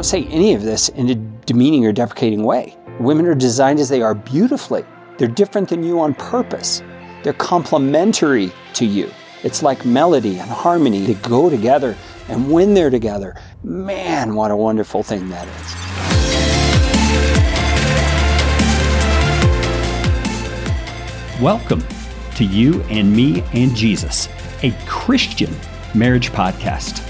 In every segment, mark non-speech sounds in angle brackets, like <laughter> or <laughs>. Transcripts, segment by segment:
don't say any of this in a demeaning or deprecating way. Women are designed as they are beautifully. They're different than you on purpose. They're complementary to you. It's like melody and harmony. They go together. And when they're together, man, what a wonderful thing that is. Welcome to You and Me and Jesus, a Christian marriage podcast.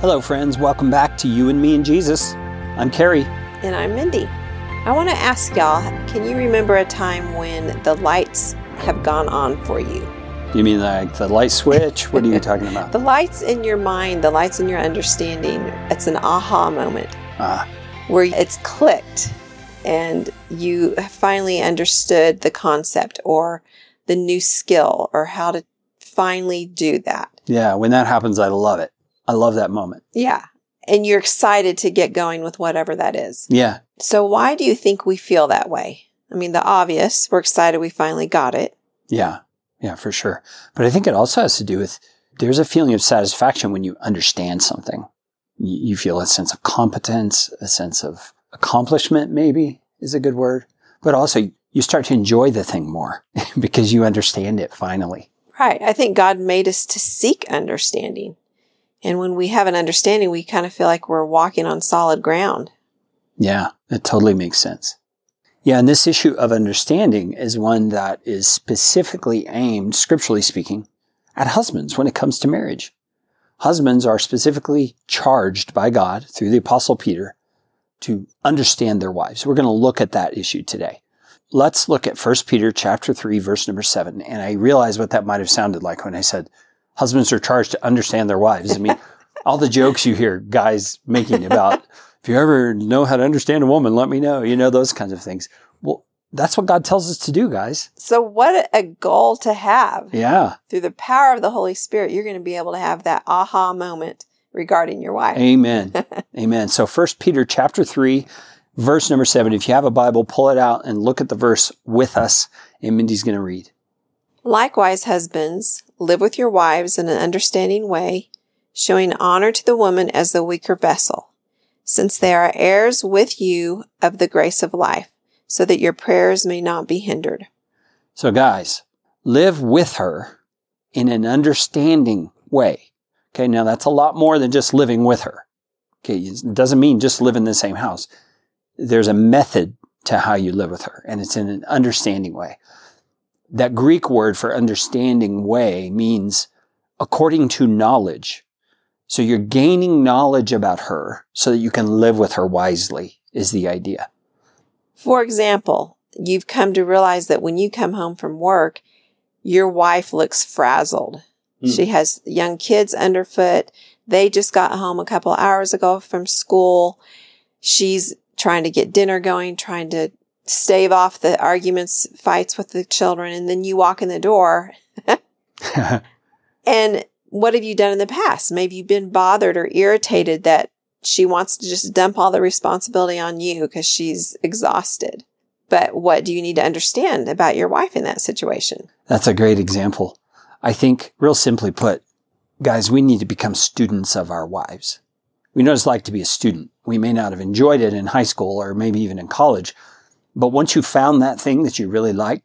Hello, friends. Welcome back to You and Me and Jesus. I'm Carey. And I'm Mindy. I want to ask y'all can you remember a time when the lights have gone on for you? You mean like the light switch? What are you talking about? <laughs> the lights in your mind, the lights in your understanding. It's an aha moment ah. where it's clicked and you finally understood the concept or the new skill or how to finally do that. Yeah, when that happens, I love it. I love that moment. Yeah. And you're excited to get going with whatever that is. Yeah. So, why do you think we feel that way? I mean, the obvious, we're excited we finally got it. Yeah. Yeah, for sure. But I think it also has to do with there's a feeling of satisfaction when you understand something. You feel a sense of competence, a sense of accomplishment, maybe is a good word. But also, you start to enjoy the thing more <laughs> because you understand it finally. Right. I think God made us to seek understanding. And when we have an understanding, we kind of feel like we're walking on solid ground. Yeah, that totally makes sense. Yeah, and this issue of understanding is one that is specifically aimed, scripturally speaking, at husbands when it comes to marriage. Husbands are specifically charged by God through the apostle Peter to understand their wives. We're going to look at that issue today. Let's look at 1 Peter chapter 3 verse number 7. And I realize what that might have sounded like when I said husbands are charged to understand their wives. I mean, <laughs> all the jokes you hear guys making about if you ever know how to understand a woman, let me know. You know those kinds of things. Well, that's what God tells us to do, guys. So what a goal to have. Yeah. Through the power of the Holy Spirit, you're going to be able to have that aha moment regarding your wife. Amen. <laughs> Amen. So First Peter chapter 3 verse number 7. If you have a Bible, pull it out and look at the verse with us and Mindy's going to read. Likewise, husbands, live with your wives in an understanding way, showing honor to the woman as the weaker vessel, since they are heirs with you of the grace of life, so that your prayers may not be hindered. So, guys, live with her in an understanding way. Okay, now that's a lot more than just living with her. Okay, it doesn't mean just live in the same house. There's a method to how you live with her, and it's in an understanding way that Greek word for understanding way means according to knowledge. So you're gaining knowledge about her so that you can live with her wisely is the idea. For example, you've come to realize that when you come home from work, your wife looks frazzled. Mm. She has young kids underfoot. They just got home a couple hours ago from school. She's trying to get dinner going, trying to stave off the arguments, fights with the children, and then you walk in the door. <laughs> and what have you done in the past? Maybe you've been bothered or irritated that she wants to just dump all the responsibility on you because she's exhausted. But what do you need to understand about your wife in that situation? That's a great example. I think, real simply put, guys, we need to become students of our wives. We know what it's like to be a student. We may not have enjoyed it in high school or maybe even in college, but once you found that thing that you really like,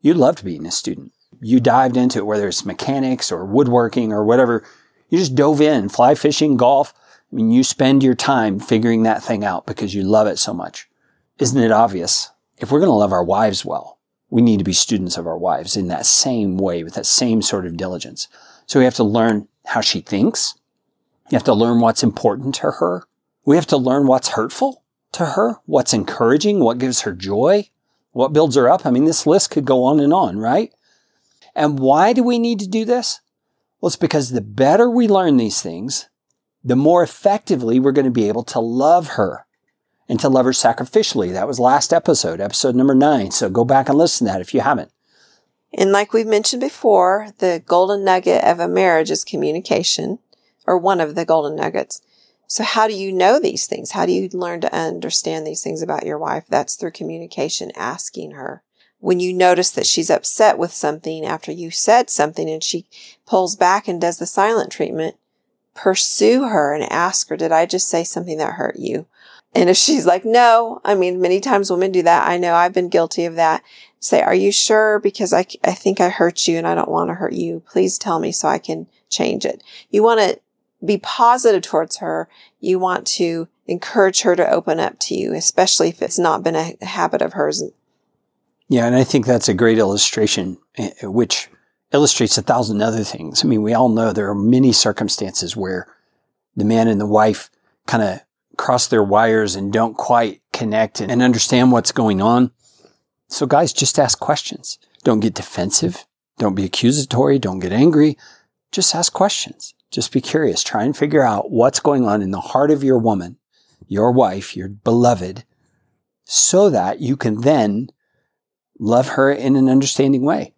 you loved being a student. You dived into it, whether it's mechanics or woodworking or whatever. You just dove in, fly fishing, golf. I mean, you spend your time figuring that thing out because you love it so much. Isn't it obvious? If we're going to love our wives well, we need to be students of our wives in that same way, with that same sort of diligence. So we have to learn how she thinks. You have to learn what's important to her. We have to learn what's hurtful to her, what's encouraging, what gives her joy, what builds her up. I mean, this list could go on and on, right? And why do we need to do this? Well, it's because the better we learn these things, the more effectively we're going to be able to love her and to love her sacrificially. That was last episode, episode number nine. So go back and listen to that if you haven't. And like we've mentioned before, the golden nugget of a marriage is communication, or one of the golden nuggets. So how do you know these things? How do you learn to understand these things about your wife? That's through communication, asking her. When you notice that she's upset with something after you said something and she pulls back and does the silent treatment, pursue her and ask her, did I just say something that hurt you? And if she's like, no, I mean, many times women do that. I know I've been guilty of that. Say, are you sure? Because I, I think I hurt you and I don't want to hurt you. Please tell me so I can change it. You want to be positive towards her. You want to encourage her to open up to you, especially if it's not been a habit of hers. Yeah, and I think that's a great illustration, eh, which illustrates a thousand other things. I mean, we all know there are many circumstances where the man and the wife kind of cross their wires and don't quite connect and understand what's going on. So guys, just ask questions. Don't get defensive. Don't be accusatory. Don't get angry. Just ask questions. Just be curious. Try and figure out what's going on in the heart of your woman, your wife, your beloved, so that you can then love her in an understanding way.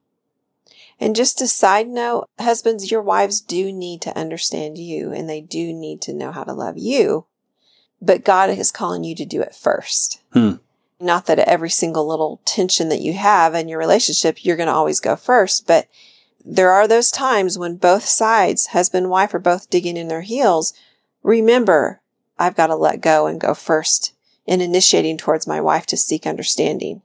And just a side note, husbands, your wives do need to understand you and they do need to know how to love you. But God is calling you to do it first. Hmm. Not that every single little tension that you have in your relationship, you're going to always go first, but there are those times when both sides, husband and wife, are both digging in their heels. Remember, I've got to let go and go first in initiating towards my wife to seek understanding.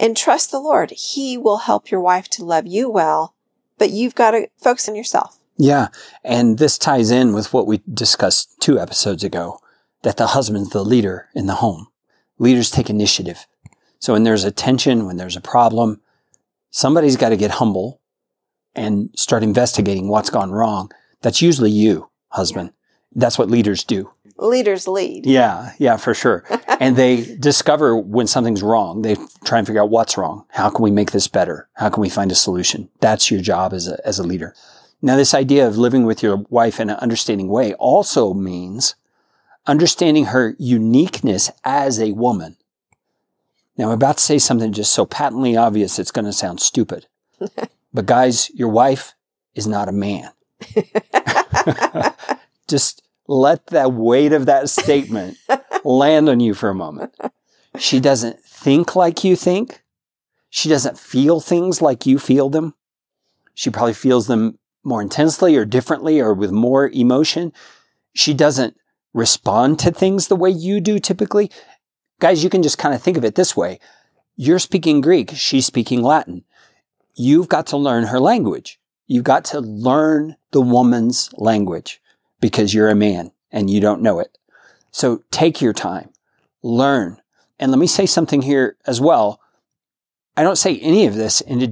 And trust the Lord. He will help your wife to love you well, but you've got to focus on yourself. Yeah. And this ties in with what we discussed two episodes ago that the husband's the leader in the home. Leaders take initiative. So when there's a tension, when there's a problem, somebody's got to get humble and start investigating what's gone wrong. That's usually you, husband. That's what leaders do. Leaders lead. Yeah, yeah, for sure. <laughs> and they discover when something's wrong. They try and figure out what's wrong. How can we make this better? How can we find a solution? That's your job as a, as a leader. Now, this idea of living with your wife in an understanding way also means understanding her uniqueness as a woman. Now, I'm about to say something just so patently obvious it's going to sound stupid. <laughs> but guys, your wife is not a man. <laughs> just let that weight of that statement <laughs> land on you for a moment. She doesn't think like you think. She doesn't feel things like you feel them. She probably feels them more intensely or differently or with more emotion. She doesn't respond to things the way you do typically. Guys, you can just kind of think of it this way. You're speaking Greek. She's speaking Latin. You've got to learn her language. You've got to learn the woman's language because you're a man and you don't know it. So take your time, learn. And let me say something here as well. I don't say any of this in a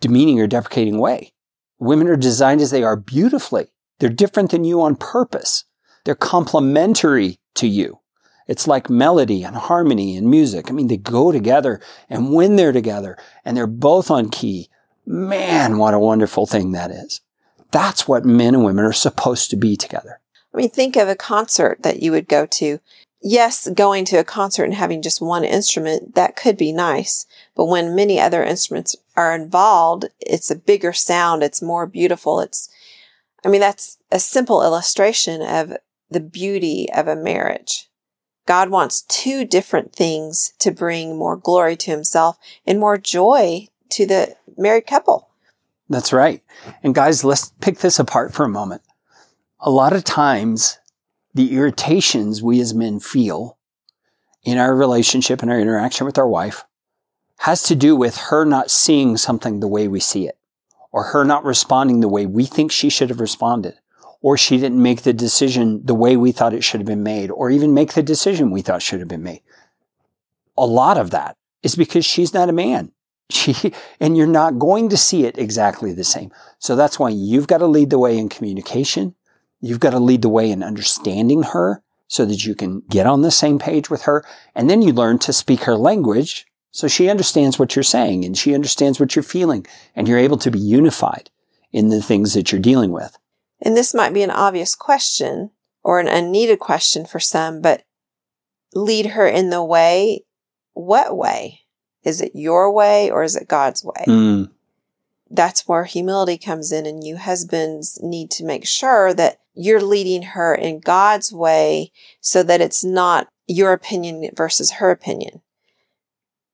demeaning or deprecating way. Women are designed as they are beautifully. They're different than you on purpose. They're complementary to you. It's like melody and harmony and music. I mean, they go together. And when they're together and they're both on key, man, what a wonderful thing that is. That's what men and women are supposed to be together. I mean, think of a concert that you would go to. Yes, going to a concert and having just one instrument, that could be nice. But when many other instruments are involved, it's a bigger sound. It's more beautiful. It's, I mean, that's a simple illustration of the beauty of a marriage. God wants two different things to bring more glory to himself and more joy to the married couple. That's right. And guys, let's pick this apart for a moment. A lot of times, the irritations we as men feel in our relationship and our interaction with our wife has to do with her not seeing something the way we see it, or her not responding the way we think she should have responded, or she didn't make the decision the way we thought it should have been made, or even make the decision we thought should have been made. A lot of that is because she's not a man. <laughs> And you're not going to see it exactly the same. So that's why you've got to lead the way in communication. You've got to lead the way in understanding her so that you can get on the same page with her. And then you learn to speak her language so she understands what you're saying and she understands what you're feeling and you're able to be unified in the things that you're dealing with. And this might be an obvious question or an unneeded question for some, but lead her in the way. What way? Is it your way or is it God's way? Mm. that's where humility comes in and you husbands need to make sure that you're leading her in God's way so that it's not your opinion versus her opinion.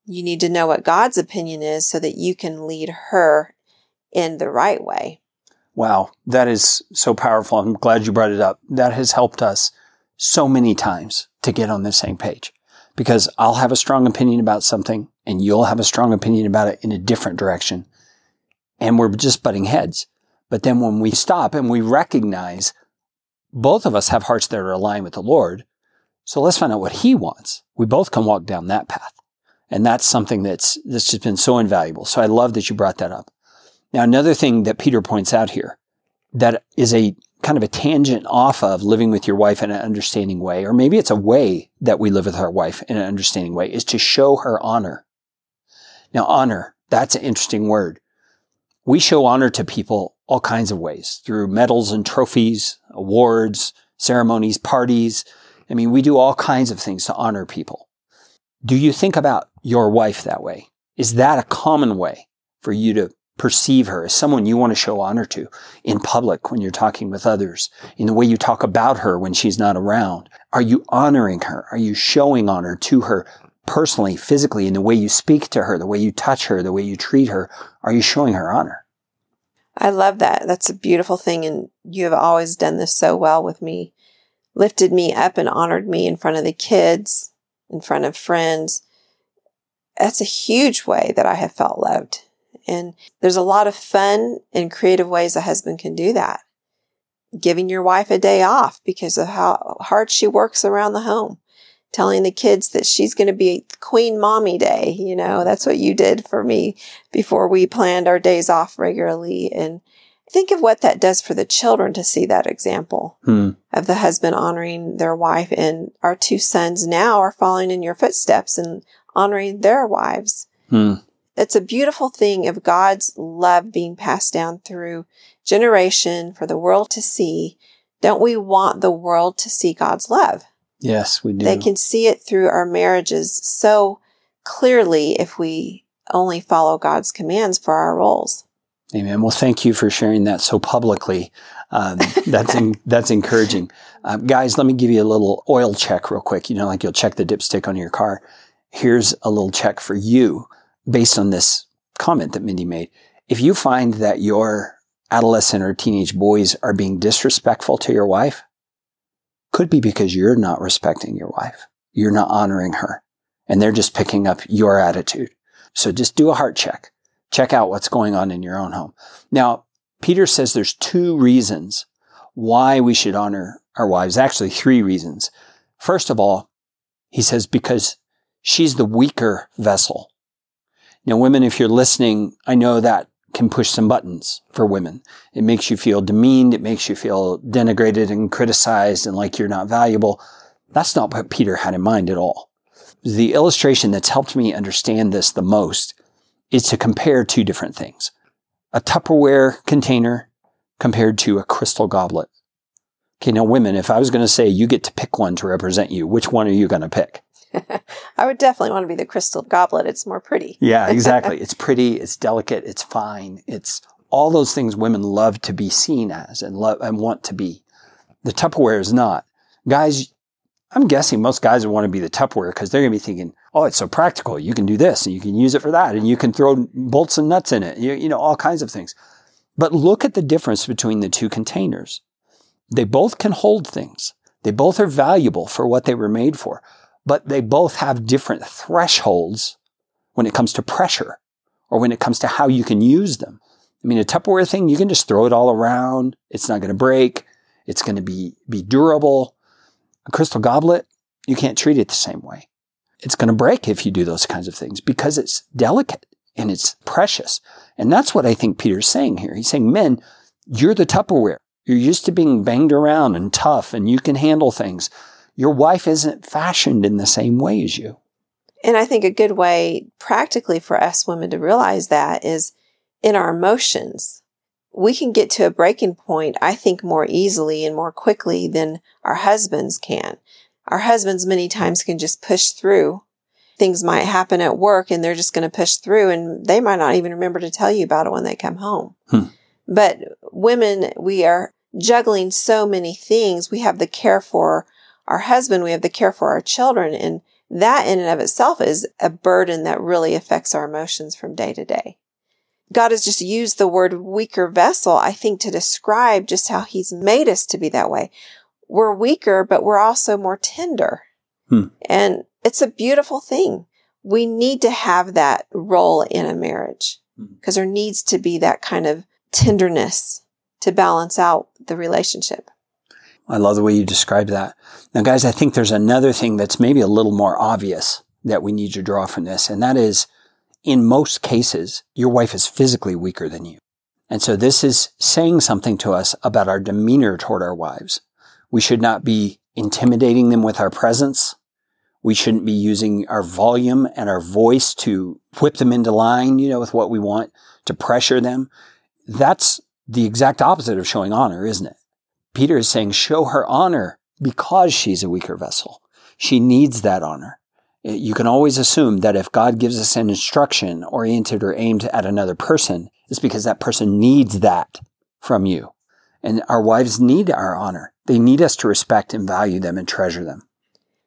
You need to know what God's opinion is so that you can lead her in the right way. Wow, that is so powerful. I'm glad you brought it up. That has helped us so many times to get on the same page because I'll have a strong opinion about something and you'll have a strong opinion about it in a different direction. And we're just butting heads. But then when we stop and we recognize both of us have hearts that are aligned with the Lord, so let's find out what he wants. We both can walk down that path. And that's something that's, that's just been so invaluable. So I love that you brought that up. Now, another thing that Peter points out here that is a kind of a tangent off of living with your wife in an understanding way, or maybe it's a way that we live with our wife in an understanding way, is to show her honor. Now, honor, that's an interesting word. We show honor to people all kinds of ways through medals and trophies, awards, ceremonies, parties. I mean, we do all kinds of things to honor people. Do you think about your wife that way? Is that a common way for you to perceive her as someone you want to show honor to in public when you're talking with others, in the way you talk about her when she's not around? Are you honoring her? Are you showing honor to her personally, physically, in the way you speak to her, the way you touch her, the way you treat her? Are you showing her honor? I love that. That's a beautiful thing. And you have always done this so well with me, lifted me up and honored me in front of the kids, in front of friends. That's a huge way that I have felt loved. And there's a lot of fun and creative ways a husband can do that. Giving your wife a day off because of how hard she works around the home. Telling the kids that she's going to be Queen Mommy Day. You know, that's what you did for me before we planned our days off regularly. And think of what that does for the children to see that example hmm. of the husband honoring their wife. And our two sons now are following in your footsteps and honoring their wives. Hmm. It's a beautiful thing of God's love being passed down through generation for the world to see. Don't we want the world to see God's love? Yes, we do. They can see it through our marriages so clearly if we only follow God's commands for our roles. Amen. Well, thank you for sharing that so publicly. Um, <laughs> that's in, that's encouraging, um, guys. Let me give you a little oil check real quick. You know, like you'll check the dipstick on your car. Here's a little check for you based on this comment that Mindy made, if you find that your adolescent or teenage boys are being disrespectful to your wife, could be because you're not respecting your wife. You're not honoring her and they're just picking up your attitude. So just do a heart check. Check out what's going on in your own home. Now, Peter says there's two reasons why we should honor our wives. Actually, three reasons. First of all, he says because she's the weaker vessel. Now, women, if you're listening, I know that can push some buttons for women. It makes you feel demeaned. It makes you feel denigrated and criticized and like you're not valuable. That's not what Peter had in mind at all. The illustration that's helped me understand this the most is to compare two different things. A Tupperware container compared to a crystal goblet. Okay, now women, if I was going to say you get to pick one to represent you, which one are you going to pick? <laughs> I would definitely want to be the crystal goblet. It's more pretty. yeah, <laughs> exactly. It's pretty, it's delicate, it's fine. It's all those things women love to be seen as and love and want to be. The Tupperware is not. Guys, I'm guessing most guys would want to be the Tupperware because they're going to be thinking, oh, it's so practical. You can do this and you can use it for that and you can throw bolts and nuts in it. You, you know, all kinds of things. But look at the difference between the two containers. They both can hold things. They both are valuable for what they were made for but they both have different thresholds when it comes to pressure or when it comes to how you can use them. I mean, a Tupperware thing, you can just throw it all around. It's not going to break. It's going to be, be durable. A crystal goblet, you can't treat it the same way. It's going to break if you do those kinds of things because it's delicate and it's precious. And that's what I think Peter's saying here. He's saying, men, you're the Tupperware. You're used to being banged around and tough and you can handle things your wife isn't fashioned in the same way as you. And I think a good way practically for us women to realize that is in our emotions. We can get to a breaking point, I think, more easily and more quickly than our husbands can. Our husbands many times can just push through things might happen at work and they're just going to push through and they might not even remember to tell you about it when they come home. Hmm. But women, we are juggling so many things. We have the care for our husband, we have the care for our children, and that in and of itself is a burden that really affects our emotions from day to day. God has just used the word weaker vessel, I think, to describe just how he's made us to be that way. We're weaker, but we're also more tender. Hmm. And it's a beautiful thing. We need to have that role in a marriage because there needs to be that kind of tenderness to balance out the relationship. I love the way you describe that. Now, guys, I think there's another thing that's maybe a little more obvious that we need to draw from this, and that is in most cases, your wife is physically weaker than you. And so this is saying something to us about our demeanor toward our wives. We should not be intimidating them with our presence. We shouldn't be using our volume and our voice to whip them into line, you know, with what we want, to pressure them. That's the exact opposite of showing honor, isn't it? Peter is saying, show her honor because she's a weaker vessel. She needs that honor. You can always assume that if God gives us an instruction oriented or aimed at another person, it's because that person needs that from you. And our wives need our honor. They need us to respect and value them and treasure them.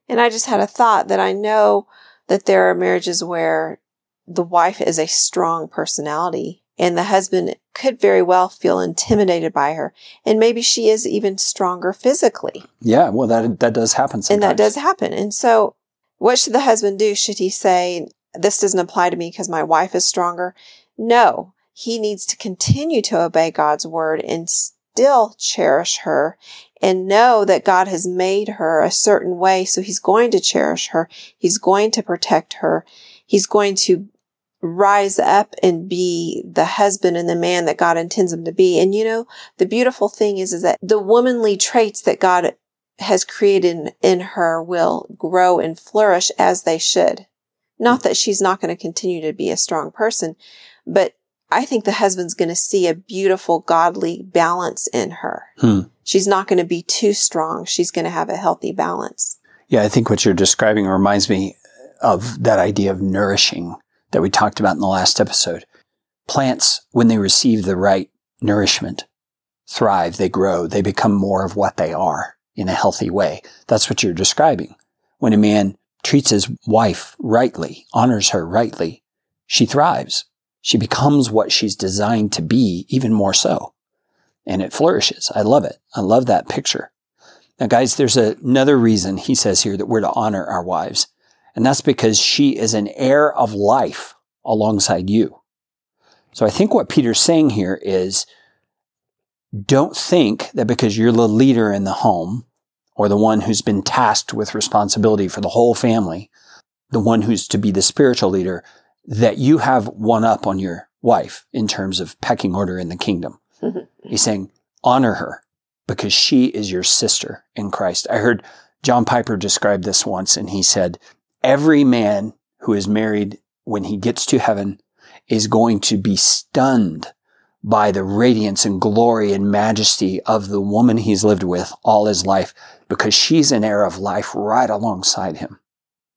And I just had a thought that I know that there are marriages where the wife is a strong personality and the husband could very well feel intimidated by her. And maybe she is even stronger physically. Yeah, well, that, that does happen sometimes. And that does happen. And so what should the husband do? Should he say, this doesn't apply to me because my wife is stronger? No, he needs to continue to obey God's word and still cherish her and know that God has made her a certain way. So he's going to cherish her. He's going to protect her. He's going to rise up and be the husband and the man that God intends him to be. And you know, the beautiful thing is, is that the womanly traits that God has created in, her will grow and flourish as they should. Not that she's not going to continue to be a strong person, but I think the husband's going to see a beautiful, godly balance in her. Hmm. She's not going to be too strong. She's going to have a healthy balance. Yeah, I think what you're describing reminds me of that idea of nourishing that we talked about in the last episode. Plants, when they receive the right nourishment, thrive, they grow, they become more of what they are in a healthy way. That's what you're describing. When a man treats his wife rightly, honors her rightly, she thrives. She becomes what she's designed to be, even more so. And it flourishes. I love it. I love that picture. Now, guys, there's another reason he says here that we're to honor our wives. And that's because she is an heir of life alongside you. So I think what Peter's saying here is don't think that because you're the leader in the home or the one who's been tasked with responsibility for the whole family, the one who's to be the spiritual leader, that you have one up on your wife in terms of pecking order in the kingdom. <laughs> He's saying honor her because she is your sister in Christ. I heard John Piper describe this once and he said, every man who is married when he gets to heaven is going to be stunned by the radiance and glory and majesty of the woman he's lived with all his life because she's an heir of life right alongside him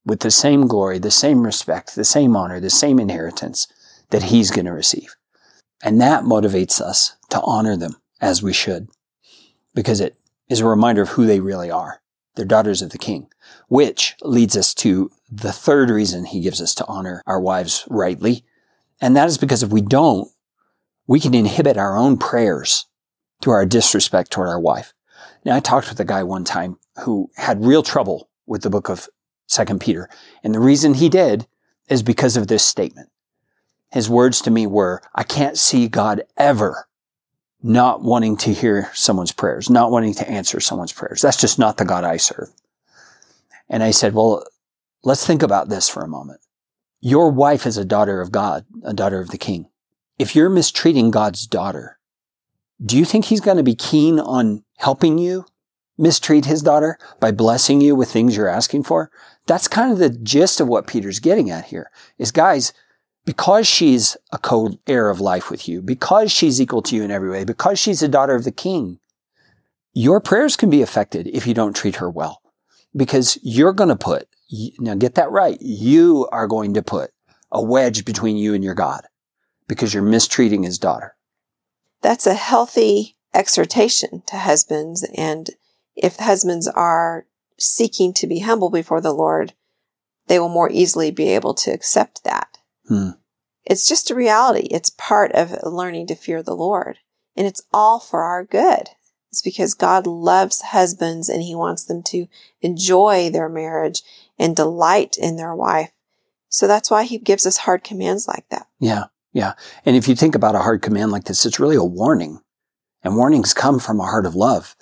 with the same glory, the same respect, the same honor, the same inheritance that he's going to receive. And that motivates us to honor them as we should because it is a reminder of who they really are. They're daughters of the king, which leads us to the third reason he gives us to honor our wives rightly. And that is because if we don't, we can inhibit our own prayers through our disrespect toward our wife. Now, I talked with a guy one time who had real trouble with the book of Second Peter. And the reason he did is because of this statement. His words to me were, I can't see God ever not wanting to hear someone's prayers, not wanting to answer someone's prayers. That's just not the God I serve. And I said, well, let's think about this for a moment. Your wife is a daughter of God, a daughter of the king. If you're mistreating God's daughter, do you think he's going to be keen on helping you mistreat his daughter by blessing you with things you're asking for? That's kind of the gist of what Peter's getting at here is guys, because she's a co-heir of life with you, because she's equal to you in every way, because she's a daughter of the king, your prayers can be affected if you don't treat her well because you're going to put now get that right. You are going to put a wedge between you and your God because you're mistreating his daughter. That's a healthy exhortation to husbands. And if husbands are seeking to be humble before the Lord, they will more easily be able to accept that. Hmm. It's just a reality. It's part of learning to fear the Lord. And it's all for our good. It's because God loves husbands and he wants them to enjoy their marriage and delight in their wife. So that's why he gives us hard commands like that. Yeah. Yeah. And if you think about a hard command like this, it's really a warning. And warnings come from a heart of love.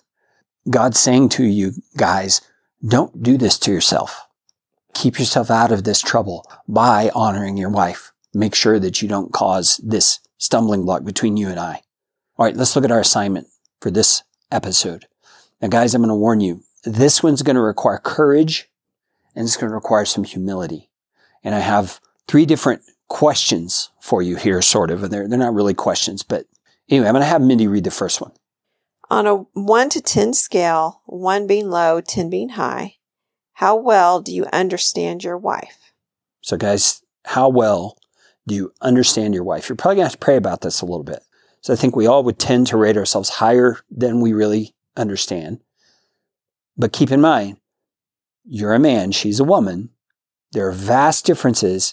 God's saying to you guys, don't do this to yourself. Keep yourself out of this trouble by honoring your wife. Make sure that you don't cause this stumbling block between you and I. All right, let's look at our assignment for this episode. Now, guys, I'm going to warn you. This one's going to require courage and it's going to require some humility. And I have three different questions for you here, sort of. And they're, they're not really questions, but anyway, I'm going to have Mindy read the first one. On a 1 to 10 scale, 1 being low, 10 being high, how well do you understand your wife? So, guys, how well do you understand your wife? You're probably going to have to pray about this a little bit. So, I think we all would tend to rate ourselves higher than we really understand. But keep in mind, you're a man, she's a woman. There are vast differences.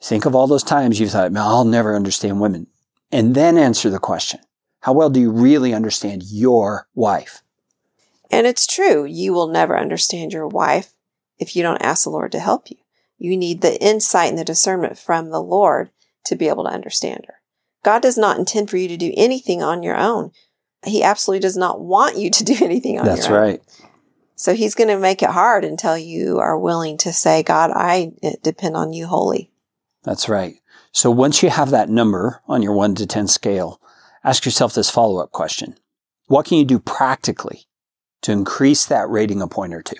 Think of all those times you thought, I'll never understand women. And then answer the question How well do you really understand your wife? And it's true, you will never understand your wife if you don't ask the Lord to help you. You need the insight and the discernment from the Lord to be able to understand her. God does not intend for you to do anything on your own. He absolutely does not want you to do <laughs> anything on That's your own. right. So he's going to make it hard until you are willing to say, God, I eh, depend on you wholly. That's right. So once you have that number on your 1 to 10 scale, ask yourself this follow up question What can you do practically to increase that rating a point or two?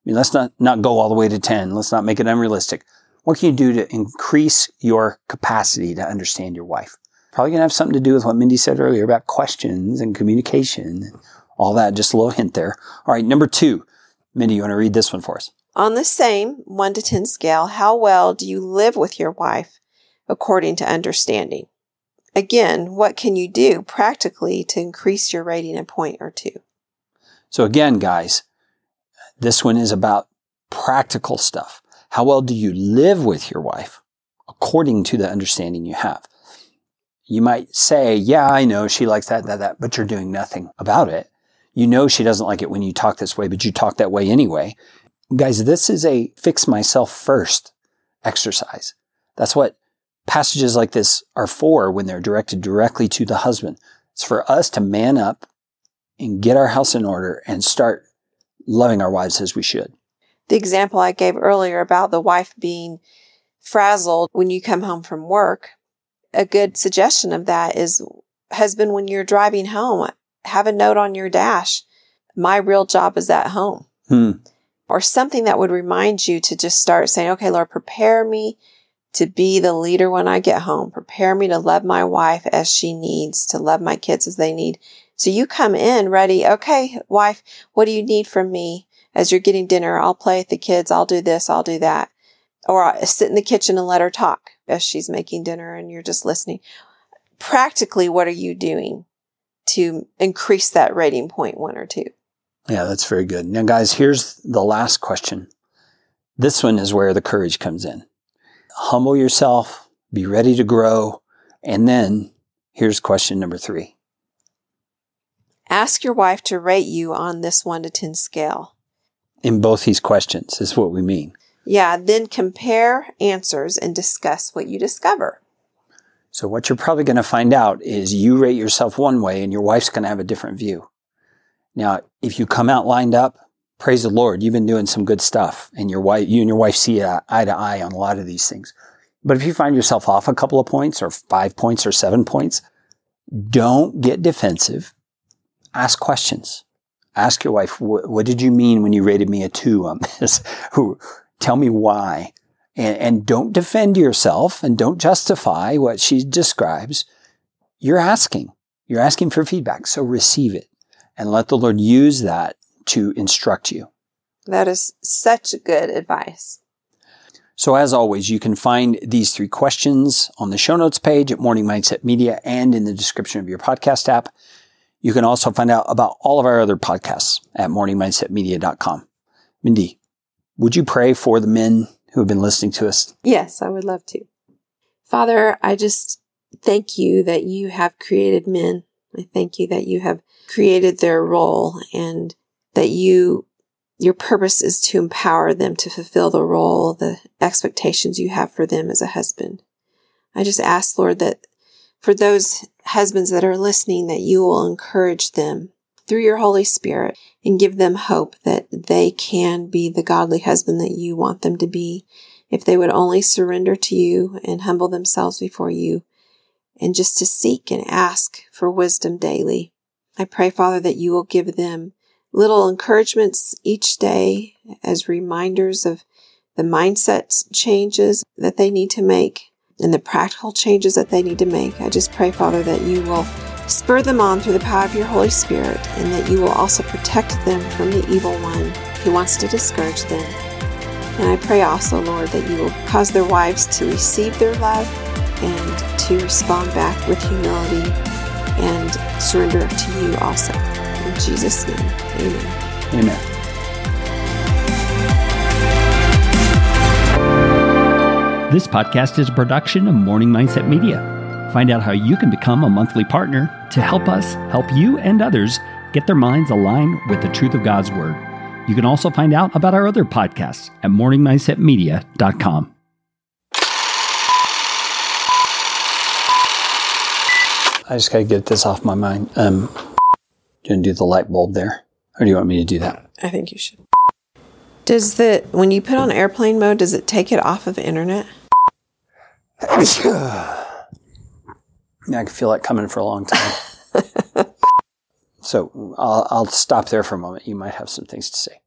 I mean, let's not, not go all the way to 10. Let's not make it unrealistic. What can you do to increase your capacity to understand your wife? Probably going to have something to do with what Mindy said earlier about questions and communication, all that. Just a little hint there. All right, number two. Mindy, you want to read this one for us? On the same 1 to 10 scale, how well do you live with your wife according to understanding? Again, what can you do practically to increase your rating a point or two? So again, guys, this one is about practical stuff. How well do you live with your wife according to the understanding you have? You might say, yeah, I know she likes that, that, that, but you're doing nothing about it. You know she doesn't like it when you talk this way, but you talk that way anyway. Guys, this is a fix myself first exercise. That's what passages like this are for when they're directed directly to the husband. It's for us to man up and get our house in order and start loving our wives as we should. The example I gave earlier about the wife being frazzled when you come home from work, a good suggestion of that is husband, when you're driving home, have a note on your dash. My real job is at home. Hmm. Or something that would remind you to just start saying, okay, Lord, prepare me to be the leader when I get home. Prepare me to love my wife as she needs, to love my kids as they need. So you come in ready. Okay, wife, what do you need from me as you're getting dinner? I'll play with the kids. I'll do this. I'll do that. Or I'll sit in the kitchen and let her talk as she's making dinner and you're just listening. Practically, what are you doing to increase that rating point one or two? Yeah, that's very good. Now, guys, here's the last question. This one is where the courage comes in. Humble yourself, be ready to grow. And then here's question number three Ask your wife to rate you on this 1 to 10 scale. in both these questions, is what we mean. Yeah, then compare answers and discuss what you discover. So, what you're probably going to find out is you rate yourself one way and your wife's going to have a different view. Now, if you come out lined up, praise the Lord, you've been doing some good stuff and your wife, you and your wife see eye to eye on a lot of these things. But if you find yourself off a couple of points or five points or seven points, don't get defensive. Ask questions. Ask your wife, what did you mean when you rated me a two on this? <laughs> Tell me why. And, and don't defend yourself and don't justify what she describes. You're asking. You're asking for feedback. So receive it and let the Lord use that to instruct you. That is such good advice. So, as always, you can find these three questions on the show notes page at Morning Mindset Media and in the description of your podcast app. You can also find out about all of our other podcasts at morningmindsetmedia.com. Mindy, would you pray for the men who have been listening to us? Yes, I would love to. Father, I just thank you that you have created men. I thank you that you have created their role and that you your purpose is to empower them to fulfill the role, the expectations you have for them as a husband. I just ask, Lord, that for those husbands that are listening, that you will encourage them through your Holy Spirit and give them hope that they can be the godly husband that you want them to be if they would only surrender to you and humble themselves before you and just to seek and ask for wisdom daily. I pray, Father, that you will give them little encouragements each day as reminders of the mindset changes that they need to make and the practical changes that they need to make. I just pray, Father, that you will spur them on through the power of your Holy Spirit and that you will also protect them from the evil one who wants to discourage them. And I pray also, Lord, that you will cause their wives to receive their love and to respond back with humility and surrender to you also. In Jesus' name, amen. Amen. This podcast is a production of Morning Mindset Media. Find out how you can become a monthly partner to help us help you and others get their minds aligned with the truth of God's Word. You can also find out about our other podcasts at morningmindsetmedia.com. I just got to get this off my mind. Um, you gonna do the light bulb there, or do you want me to do that? I think you should. Does the when you put on airplane mode, does it take it off of the internet? Yeah, I can feel that coming for a long time. <laughs> so I'll, I'll stop there for a moment. You might have some things to say.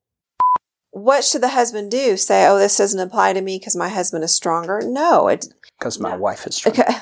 What should the husband do? Say, "Oh, this doesn't apply to me because my husband is stronger." No, Because my No. wife is strong. Okay.